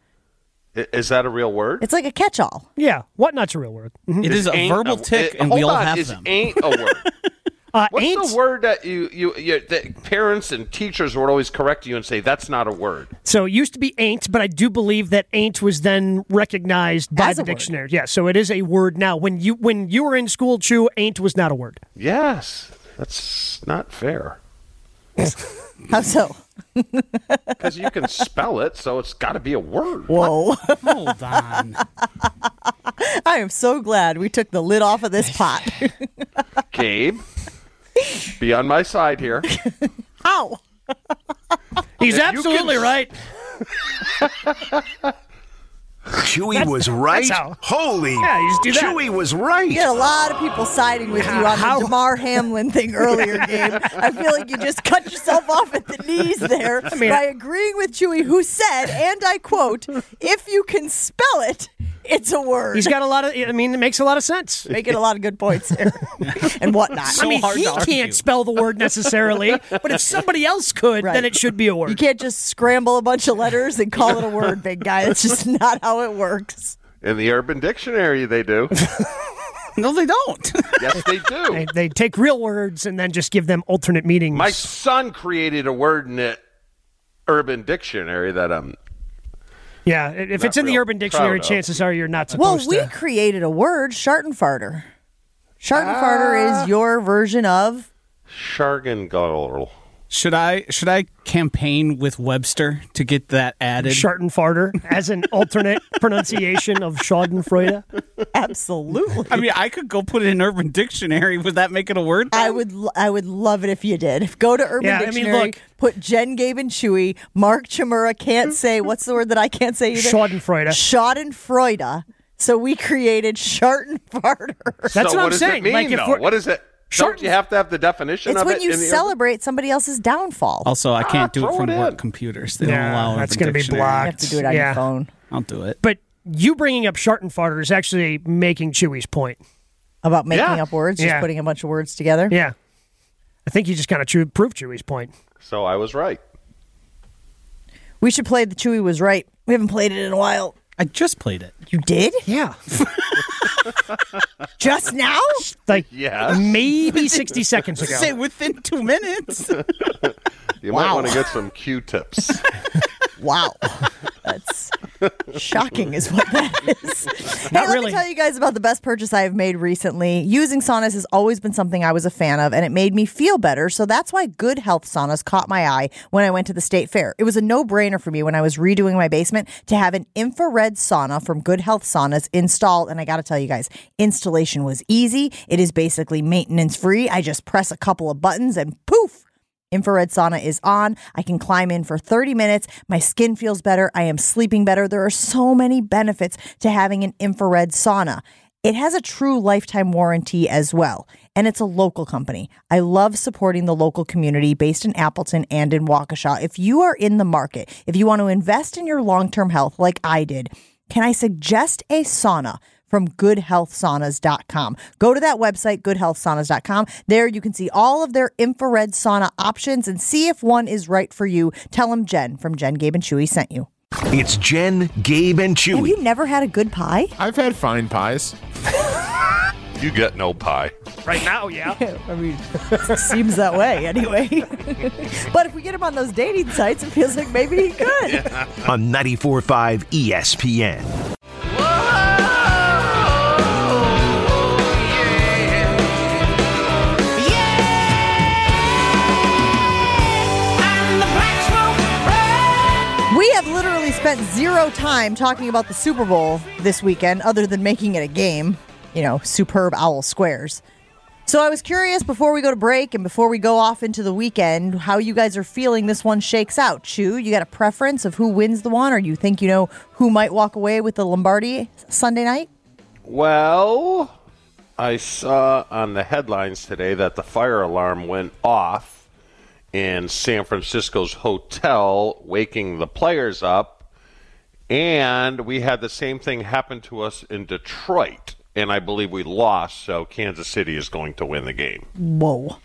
Speaker 5: I- Is that a real word?
Speaker 1: It's like a catch-all.
Speaker 4: Yeah. Whatnot's a real word. Mhm.
Speaker 3: It is a
Speaker 5: Ain't
Speaker 3: verbal tick,
Speaker 5: it-
Speaker 3: and
Speaker 5: hold
Speaker 3: we all
Speaker 5: on,
Speaker 3: have
Speaker 5: is
Speaker 3: them.
Speaker 5: Ain't a word.
Speaker 4: Uh,
Speaker 5: What's
Speaker 4: ain't
Speaker 5: the word that you, you you that parents and teachers would always correct you and say that's not a word?
Speaker 4: so it used to be ain't, but I do believe that ain't was then recognized by
Speaker 1: As
Speaker 4: the
Speaker 1: a word.
Speaker 4: dictionary. Yeah. So it is a word now. When you when you were in school, Chew, ain't was not a word.
Speaker 5: Yes, that's not fair
Speaker 1: How so?
Speaker 5: because you can spell it, so it's got to be a word.
Speaker 1: Whoa!
Speaker 3: Hold on.
Speaker 1: I am so glad we took the lid off of this pot.
Speaker 5: Gabe, be on my side here.
Speaker 1: Ow!
Speaker 4: He's
Speaker 5: If
Speaker 4: absolutely
Speaker 5: can-
Speaker 4: right.
Speaker 6: Chewy was right.
Speaker 4: how-
Speaker 6: Holy.
Speaker 4: Yeah, you just do that.
Speaker 6: Chewy was right.
Speaker 1: You had a lot of people siding with you on
Speaker 4: How-
Speaker 1: the Damar Hamlin thing earlier, Gabe. I feel like you just cut yourself off at the knees there
Speaker 4: mean-
Speaker 1: by agreeing with Chewy, who said, and I quote, "If you can spell it, it's a word."
Speaker 4: He's got a lot of. I mean, it makes a lot of sense.
Speaker 1: making a lot of good points there and whatnot.
Speaker 3: So
Speaker 4: I mean,
Speaker 3: hard
Speaker 4: he can't spell the word necessarily, but if somebody else could,
Speaker 1: Right.
Speaker 4: then it should be a word.
Speaker 1: You can't just scramble a bunch of letters and call it a word, big guy. That's just not how it works.
Speaker 5: In the Urban Dictionary, they do.
Speaker 3: No, they don't.
Speaker 5: Yes, they do.
Speaker 4: They, they take real words and then just give them alternate meanings.
Speaker 5: My son created a word in the Urban Dictionary that um
Speaker 4: yeah, if
Speaker 5: Not
Speaker 4: it's in the Urban Dictionary,
Speaker 5: proud of.
Speaker 4: chances are you're not supposed
Speaker 1: Well,
Speaker 4: supposed
Speaker 1: we created a word, Shartenfarter. Shartenfarter is ah. your version of
Speaker 5: Shargengall.
Speaker 3: Should I should I campaign with Webster to get that added?
Speaker 4: Schadenfarter as an alternate pronunciation of Schadenfreude.
Speaker 1: absolutely.
Speaker 3: I mean, I could go put it in Urban Dictionary. Would that make it a word?
Speaker 1: I would I would love it if you did. Go to Urban
Speaker 4: Yeah, I mean,
Speaker 1: Dictionary,
Speaker 4: look-
Speaker 1: put Jen, Gabe, and Chewy. Mark Chmura can't say what's the word that I can't say either.
Speaker 4: Schadenfreude.
Speaker 1: Schadenfreude. So we created Shartenfarter.
Speaker 4: That's
Speaker 5: so
Speaker 4: what I'm
Speaker 5: does
Speaker 4: saying.
Speaker 5: It mean,
Speaker 4: Like, if
Speaker 5: though? what is it? Don't you have to have the definition
Speaker 1: It's
Speaker 5: of
Speaker 1: when
Speaker 5: it
Speaker 1: you
Speaker 5: in the Urban-
Speaker 1: celebrate somebody else's downfall.
Speaker 3: Also, I can't
Speaker 5: Ah,
Speaker 3: do it from
Speaker 5: it
Speaker 3: work
Speaker 5: in.
Speaker 3: computers. They don't
Speaker 4: Yeah,
Speaker 3: allow
Speaker 4: that's gonna be
Speaker 3: Dictionary.
Speaker 1: you
Speaker 4: blocked.
Speaker 1: have to do it on
Speaker 4: Yeah.
Speaker 1: your phone.
Speaker 3: I'll do it.
Speaker 4: But you bringing up Schadenfarter is actually making Chewy's point.
Speaker 1: About making
Speaker 5: Yeah.
Speaker 1: up words, just putting a bunch of words together.
Speaker 4: Yeah. I think you just kind of true, proved Chewy's point.
Speaker 5: So I was right.
Speaker 1: We should play the Chewy was right. We haven't played it in a while.
Speaker 3: I just played it.
Speaker 1: You did?
Speaker 4: Yeah.
Speaker 1: Just now?
Speaker 4: Like
Speaker 5: Yes.
Speaker 4: maybe 60 seconds ago.
Speaker 3: Say within two minutes.
Speaker 5: You might want to get some Q-tips.
Speaker 1: Wow. That's shocking, is what that is. hey, let
Speaker 4: really.
Speaker 1: me tell you guys about the best purchase I have made recently. Using saunas has always been something I was a fan of, and it made me feel better. So that's why Good Health Saunas caught my eye when I went to the state fair. It was a no brainer for me when I was redoing my basement to have an infrared sauna from Good Health Saunas installed. And I got to tell you guys, installation was easy. It is basically maintenance free. I just press a couple of buttons and. Infrared sauna is on. I can climb in for 30 minutes. My skin feels better. I am sleeping better. There are so many benefits to having an infrared sauna. It has a true lifetime warranty as well, and it's a local company. I love supporting the local community based in Appleton and in Waukesha. If you are in the market, if you want to invest in your long term health like I did, can I suggest a sauna? From goodhealthsaunas.com. Go to that website, goodhealthsaunas.com. There you can see all of their infrared sauna options and see if one is right for you. Tell them Jen from Jen, Gabe, and Chewy sent you.
Speaker 6: It's Jen, Gabe, and Chewy.
Speaker 1: Have you never had a good pie?
Speaker 7: I've had fine pies.
Speaker 5: you get no pie.
Speaker 4: Right now, yeah.
Speaker 1: I mean, it seems that way anyway. but if we get him on those dating sites, it feels like maybe he could.
Speaker 6: on 94.5 ESPN.
Speaker 1: Spent zero time talking about the Super Bowl this weekend other than making it a game. You know, superb owl squares. So I was curious before we go to break and before we go off into the weekend, how you guys are feeling this one shakes out. Chew, you got a preference of who wins the one, or you think you know who might walk away with the Lombardi Sunday night?
Speaker 5: Well, I saw on the headlines today that the fire alarm went off in San Francisco's hotel, waking the players up. And we had the same thing happen to us in Detroit. And I believe we lost, so Kansas City is going to win the game.
Speaker 1: Whoa.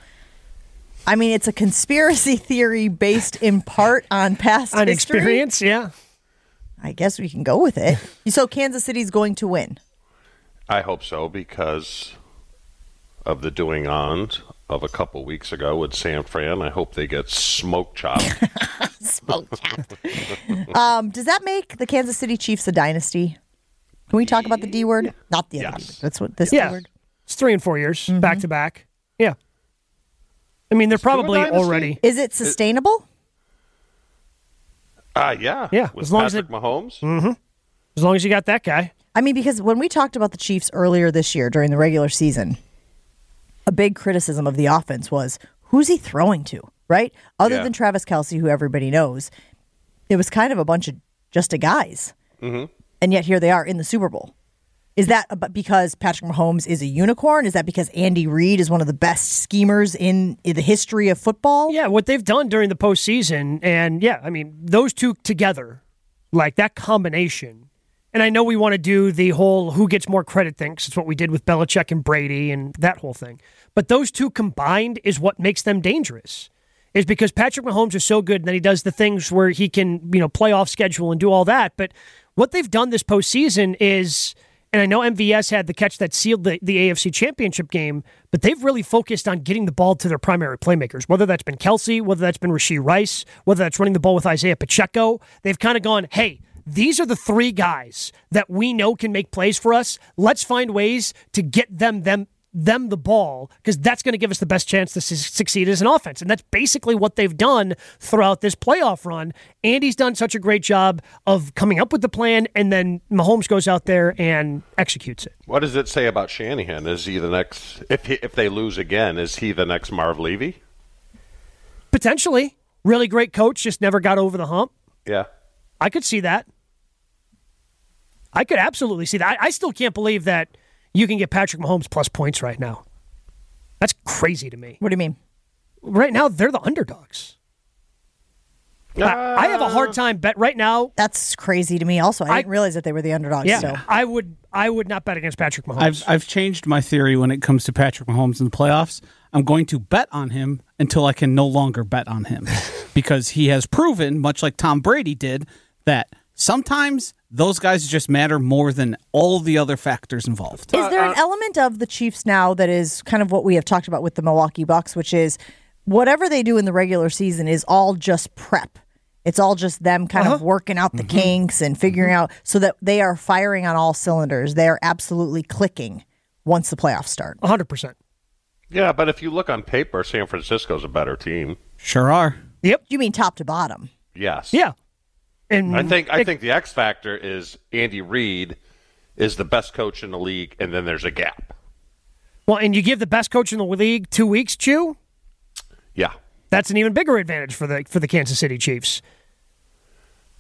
Speaker 1: I mean, it's a conspiracy theory based in part on past
Speaker 4: On
Speaker 1: history.
Speaker 4: experience, yeah.
Speaker 1: I guess we can go with it. So Kansas City's going to win.
Speaker 5: I hope so because of the doing on of a couple weeks ago with San Fran. I hope they get smoke chopped.
Speaker 1: Smoke um, does that make the Kansas City Chiefs a dynasty? Can we talk about the D word? Not the other D-word. That's what this
Speaker 4: Yeah.
Speaker 1: D word.
Speaker 4: It's three and four years
Speaker 1: Mm-hmm.
Speaker 4: back to back. Yeah. I mean, they're
Speaker 5: Let's do a
Speaker 4: probably already.
Speaker 1: Is it sustainable?
Speaker 5: Ah, yeah.
Speaker 4: Yeah,
Speaker 5: With
Speaker 4: as long as it-
Speaker 5: Mahomes.
Speaker 4: As long as you got that guy.
Speaker 1: I mean, because when we talked about the Chiefs earlier this year during the regular season, a big criticism of the offense was who's he throwing to, right? Other
Speaker 5: Yeah.
Speaker 1: than Travis Kelce, who everybody knows, it was kind of a bunch of just a guys.
Speaker 5: Mm-hmm.
Speaker 1: And yet here they are in the Super Bowl. Is that ab- because Patrick Mahomes is a unicorn? Is that because Andy Reid is one of the best schemers in, in the history of football?
Speaker 4: Yeah, what they've done during the postseason, and yeah, I mean, those two together, like that combination. And I know we want to do the whole who gets more credit thing, 'cause it's what we did with Belichick and Brady and that whole thing. But those two combined is what makes them dangerous. Is because Patrick Mahomes is so good and then he does the things where he can, you know, play off schedule and do all that. But what they've done this postseason is, and I know MVS had the catch that sealed the, the AFC championship game, but they've really focused on getting the ball to their primary playmakers, whether that's been Kelce, whether that's been Rashee Rice, whether that's running the ball with Isaiah Pacheco. They've kind of gone, hey, these are the three guys that we know can make plays for us. Let's find ways to get them them them the ball because that's going to give us the best chance to su- succeed as an offense. And that's basically what they've done throughout this playoff run. Andy's done such a great job of coming up with the plan, and then Mahomes goes out there and executes it.
Speaker 5: What does it say about Shanahan? Is he the next? If he, if they lose again, is he the next Marv Levy?
Speaker 4: Potentially, really great coach, just never got over the hump.
Speaker 5: Yeah.
Speaker 4: I could see that. I could absolutely see that. I, I still can't believe that you can get Patrick Mahomes plus points right now. That's crazy to me.
Speaker 1: What do you mean?
Speaker 4: Right now, they're the underdogs. I, I have a hard time bet right now.
Speaker 1: That's crazy to me. Also, I,
Speaker 4: I-
Speaker 1: didn't realize that they were the underdogs.
Speaker 4: Yeah,
Speaker 1: So
Speaker 4: I would. I would not bet against Patrick Mahomes.
Speaker 3: I've I've changed my theory when it comes to Patrick Mahomes in the playoffs. I'm going to bet on him until I can no longer bet on him because he has proven, much like Tom Brady did, that sometimes those guys just matter more than all the other factors involved.
Speaker 1: Is there an uh, uh, element of the Chiefs now that is kind of what we have talked about with the Milwaukee Bucks, which is whatever they do in the regular season is all just prep. It's all just them kind of uh-huh. working out the mm-hmm. kinks and figuring mm-hmm. out so that they are firing on all cylinders. They are absolutely clicking once the playoffs start.
Speaker 4: 100. percent
Speaker 5: Yeah, but if you look on paper, San Francisco's a better team.
Speaker 3: Sure are.
Speaker 4: Yep.
Speaker 1: You mean top to bottom?
Speaker 5: Yes.
Speaker 4: Yeah. And
Speaker 5: I think I think the X factor is Andy Reid is the best coach in the league, and then there's a gap.
Speaker 4: well, and you give the best coach in the league two weeks, Chew.
Speaker 5: Yeah.
Speaker 4: That's an even bigger advantage for the for the Kansas City Chiefs.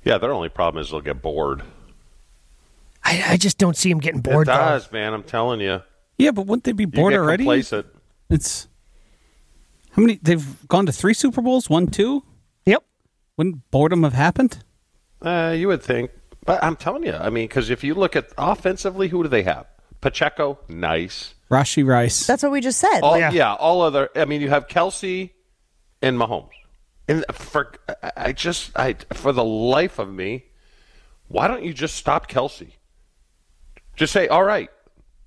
Speaker 5: Yeah, their only problem is they'll get bored.
Speaker 4: I, I just don't see him getting bored.
Speaker 5: it
Speaker 4: though.
Speaker 5: does, man. I'm telling you.
Speaker 3: Yeah, but wouldn't they be
Speaker 5: You
Speaker 3: bored
Speaker 5: get
Speaker 3: already?
Speaker 5: complacent.
Speaker 3: It's how many? They've gone to three Super Bowls, one, two.
Speaker 4: Yep.
Speaker 3: Wouldn't boredom have happened?
Speaker 5: Uh, you would think, but I'm telling you. I mean, because if you look at offensively, who do they have? Pacheco, nice.
Speaker 3: Rashee Rice.
Speaker 1: That's what we just said.
Speaker 5: All,
Speaker 4: Yeah.
Speaker 5: yeah. all other. I mean, you have Kelce and Mahomes. And for I- I just I for the life of me, why don't you just stop Kelce? Just say, all right,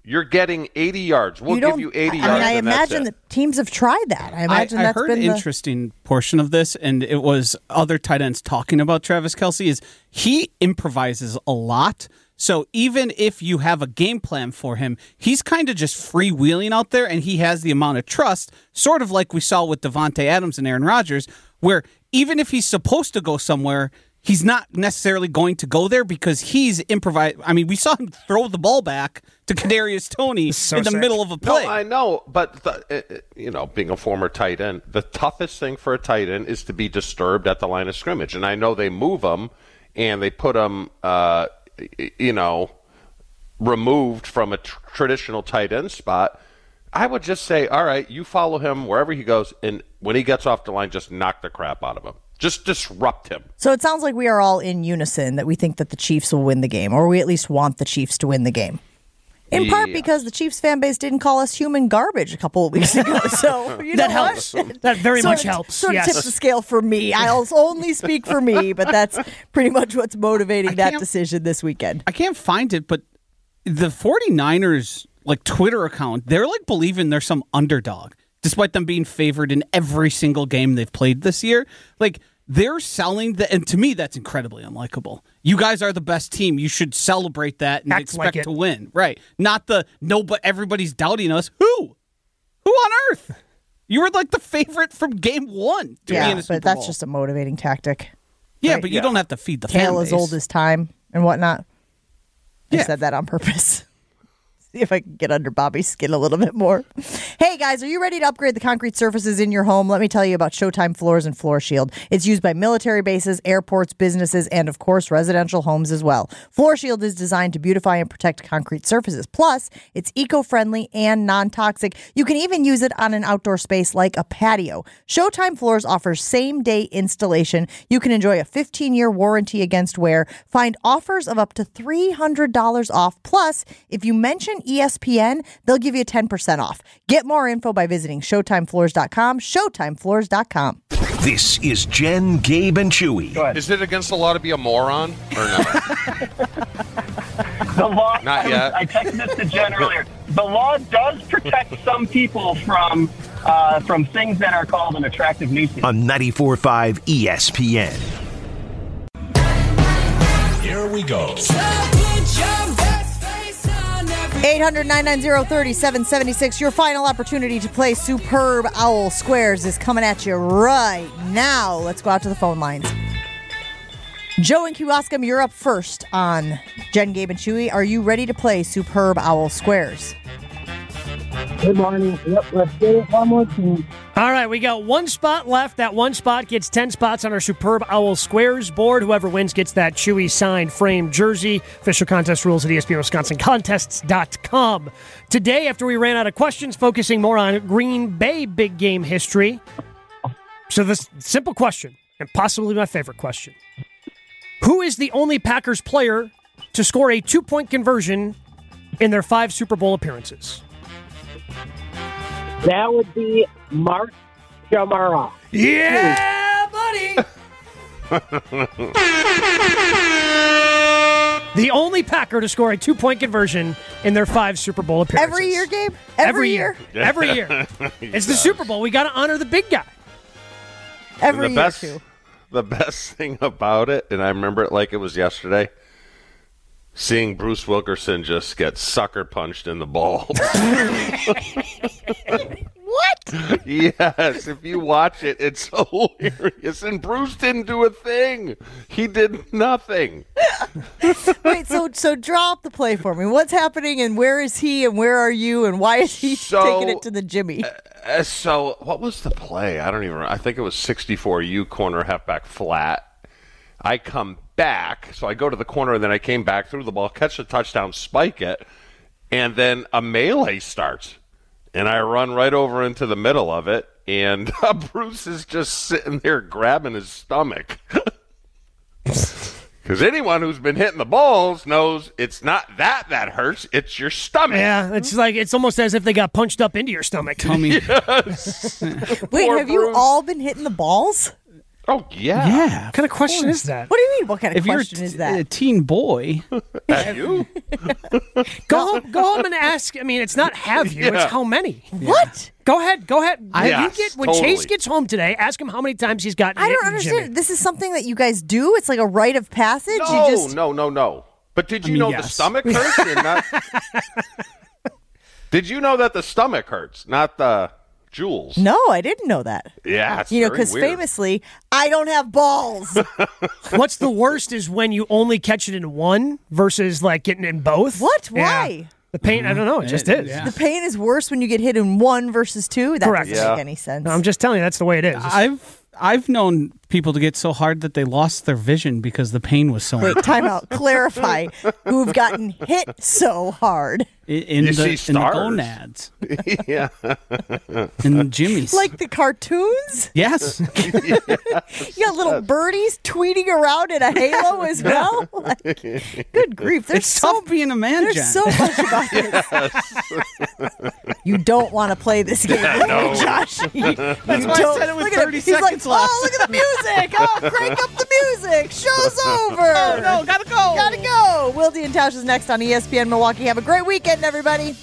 Speaker 5: you're getting 80 yards. We'll
Speaker 1: you
Speaker 5: give you 80
Speaker 1: I
Speaker 5: yards.
Speaker 1: mean, I imagine the teams have tried that. I imagine
Speaker 3: I, I
Speaker 1: that's
Speaker 3: heard
Speaker 1: been
Speaker 3: an
Speaker 1: the,
Speaker 3: interesting portion of this, and it was other tight ends talking about Travis Kelce. Is he improvises a lot? So even if you have a game plan for him, he's kind of just freewheeling out there, and he has the amount of trust, sort of like we saw with Davante Adams and Aaron Rodgers, where even if he's supposed to go somewhere, he's not necessarily going to go there because he's improvised. I mean, we saw him throw the ball back to Kadarius Toney
Speaker 4: So
Speaker 3: in the
Speaker 4: sick.
Speaker 3: middle of a
Speaker 5: No,
Speaker 3: play.
Speaker 5: I know, but the, uh, uh, you know, being a former tight end, the toughest thing for a tight end is to be disturbed at the line of scrimmage. And I know they move them and they put them, uh, you know, removed from a tr- traditional tight end spot. I would just say, all right, you follow him wherever he goes, and when he gets off the line, just knock the crap out of him. Just disrupt him.
Speaker 1: So it sounds like we are all in unison that we think that the Chiefs will win the game, or we at least want the Chiefs to win the game. In part
Speaker 5: Yeah.
Speaker 1: because the Chiefs fan base didn't call us human garbage a couple of weeks ago. So you
Speaker 4: That
Speaker 1: know
Speaker 4: helps.
Speaker 1: what?
Speaker 4: That very
Speaker 1: Sort
Speaker 4: much
Speaker 1: of-
Speaker 4: helps,
Speaker 1: Sort of tips the scale for me. I'll only speak for me, but that's pretty much what's motivating that decision this weekend.
Speaker 3: I can't find it, but the 49ers like Twitter account, they're like believing they're some underdog, despite them being favored in every single game they've played this year. Like they're selling the, and to me that's incredibly unlikable. You guys are the best team. You should celebrate that and
Speaker 4: Act
Speaker 3: expect
Speaker 4: like
Speaker 3: to win, right? Not the no, but everybody's doubting us. Who? Who on earth? You were like the favorite from game one. To be
Speaker 1: Yeah, but that's
Speaker 3: Bowl.
Speaker 1: just a motivating tactic.
Speaker 3: yeah,
Speaker 1: right,
Speaker 3: but you
Speaker 5: yeah.
Speaker 3: don't have to feed the fan
Speaker 1: as old as time and whatnot. I
Speaker 3: Yeah.
Speaker 1: said that on purpose. See if I can get under Bobby's skin a little bit more. Hey guys, are you ready to upgrade the concrete surfaces in your home? Let me tell you about Showtime Floors and Floor Shield. It's used by military bases, airports, businesses, and of course residential homes as well. Floor Shield is designed to beautify and protect concrete surfaces. Plus, it's eco-friendly and non-toxic. You can even use it on an outdoor space like a patio. Showtime Floors offers same-day installation. You can enjoy a 15-year warranty against wear. Find offers of up to $300 off. Plus, if you mention ESPN, they'll give you 10% off. Get more info by visiting ShowtimeFloors.com. ShowtimeFloors.com.
Speaker 6: This is Jen, Gabe, and Chewy.
Speaker 5: Is it against the law to be a moron or no?
Speaker 7: The law.
Speaker 5: Not yet.
Speaker 7: I texted this to Jen earlier. The law does protect some people from uh, from things that are called an attractive nuisance.
Speaker 6: On 94.5 ESPN.
Speaker 9: Here we go.
Speaker 1: 800 990 3776. Your final opportunity to play Superb Owl Squares is coming at you right now. Let's go out to the phone lines. Joe and Kewaskum, you're up first on Jen, Gabe, and Chewy. Are you ready to play Superb Owl Squares?
Speaker 10: Good morning. Yep, let's get it one more team.
Speaker 4: All right, we got one spot left. That one spot gets 10 spots on our Superb Owl Squares board. Whoever wins gets that Chewy signed frame jersey. Official contest rules at E ESPN Wisconsin Today, after we ran out of questions, focusing more on Green Bay big game history. So, this simple question, and possibly my favorite question Who is the only Packers player to score a two point conversion in their five Super Bowl appearances?
Speaker 10: That would be Mark Chmura.
Speaker 4: Yeah, buddy. the only Packer to score a two point conversion in their five Super Bowl appearances.
Speaker 1: Every year, Gabe?
Speaker 4: Every, year. Every year. It's the Super Bowl. We got to honor the big guy.
Speaker 1: Every
Speaker 5: the
Speaker 1: year,
Speaker 5: best,
Speaker 1: too.
Speaker 5: the best thing about it, and I remember it like it was yesterday. Seeing Bruce Wilkerson just get sucker punched in the balls.
Speaker 1: What?
Speaker 5: yes, if you watch it, it's hilarious. And Bruce didn't do a thing. He did nothing.
Speaker 1: Wait, so so draw up the play for me. What's happening and where is he and where are you and why is he
Speaker 5: So-
Speaker 1: taking it to the Jimmy?
Speaker 5: Uh, so, what was the play? I don't even. I think it was 64 U corner halfback flat. I come back, so I go to the corner, and then I came back through the ball, catch the touchdown, spike it, and then a melee starts, and I run right over into the middle of it, and uh, Bruce is just sitting there grabbing his stomach. Because anyone who's been hitting the balls knows it's not that that hurts; it's your stomach.
Speaker 4: Yeah, it's like it's almost as if they got punched up into your stomach.
Speaker 3: Tummy.
Speaker 1: Wait,
Speaker 5: Poor
Speaker 1: have you all been hitting the balls?
Speaker 5: Oh yeah.
Speaker 3: Yeah.
Speaker 4: What kind of question is that?
Speaker 1: What do you mean? What kind of
Speaker 3: If you're
Speaker 1: question
Speaker 3: a
Speaker 1: is that?
Speaker 3: a teen boy,
Speaker 5: Have you?
Speaker 4: Go home, go home and ask. I mean, it's not have you;
Speaker 5: Yeah.
Speaker 4: it's how many.
Speaker 1: what?
Speaker 4: Go ahead, go ahead.
Speaker 5: Yes,
Speaker 4: you get when
Speaker 5: totally.
Speaker 4: Chase gets home today. Ask him how many times he's gotten.
Speaker 1: I don't understand.
Speaker 4: Jimmy.
Speaker 1: This is something that you guys do. It's like a rite of passage.
Speaker 5: No,
Speaker 1: you just
Speaker 5: no, no, no. But did you
Speaker 4: mean,
Speaker 5: know the stomach hurts? not... did you know that the stomach hurts, not the Jules.
Speaker 1: No, I didn't know that.
Speaker 5: Yeah, it's
Speaker 1: You know, because famously, I don't have balls.
Speaker 4: What's the worst is when you only catch it in one versus like getting in both.
Speaker 1: What?
Speaker 4: Yeah.
Speaker 1: Why?
Speaker 4: The pain, I don't know. It just
Speaker 3: mm-hmm.
Speaker 4: is.
Speaker 3: yeah.
Speaker 1: the pain is worse when you get hit in one versus two. That
Speaker 4: Correct.
Speaker 1: doesn't
Speaker 5: Yeah.
Speaker 1: make any sense.
Speaker 4: No, I'm just telling you, that's the way it is.
Speaker 3: I've I've known people to get so hard that they lost their vision because the pain was so
Speaker 1: Wait, time out. Clarify who've gotten hit so hard.
Speaker 3: in, in the
Speaker 5: see
Speaker 3: in the gonads
Speaker 5: yeah.
Speaker 3: in the jimmies.
Speaker 1: Like the cartoons?
Speaker 3: yes,
Speaker 1: You got little birdies tweeting around in a halo as well? Like, good grief. There's
Speaker 3: it's
Speaker 1: so
Speaker 3: tough being a man,
Speaker 1: There's
Speaker 3: Jen.
Speaker 1: so much about this. you don't want to play this game,
Speaker 5: no.
Speaker 1: Josh. That's
Speaker 3: why I said it with 30
Speaker 1: He's like,
Speaker 3: seconds left.
Speaker 1: Oh, look at the music. Oh, crank up the music. Show's over.
Speaker 3: Oh, no, gotta go.
Speaker 1: Gotta go. Wildy and Tosh is next on ESPN Milwaukee. Have a great weekend, everybody.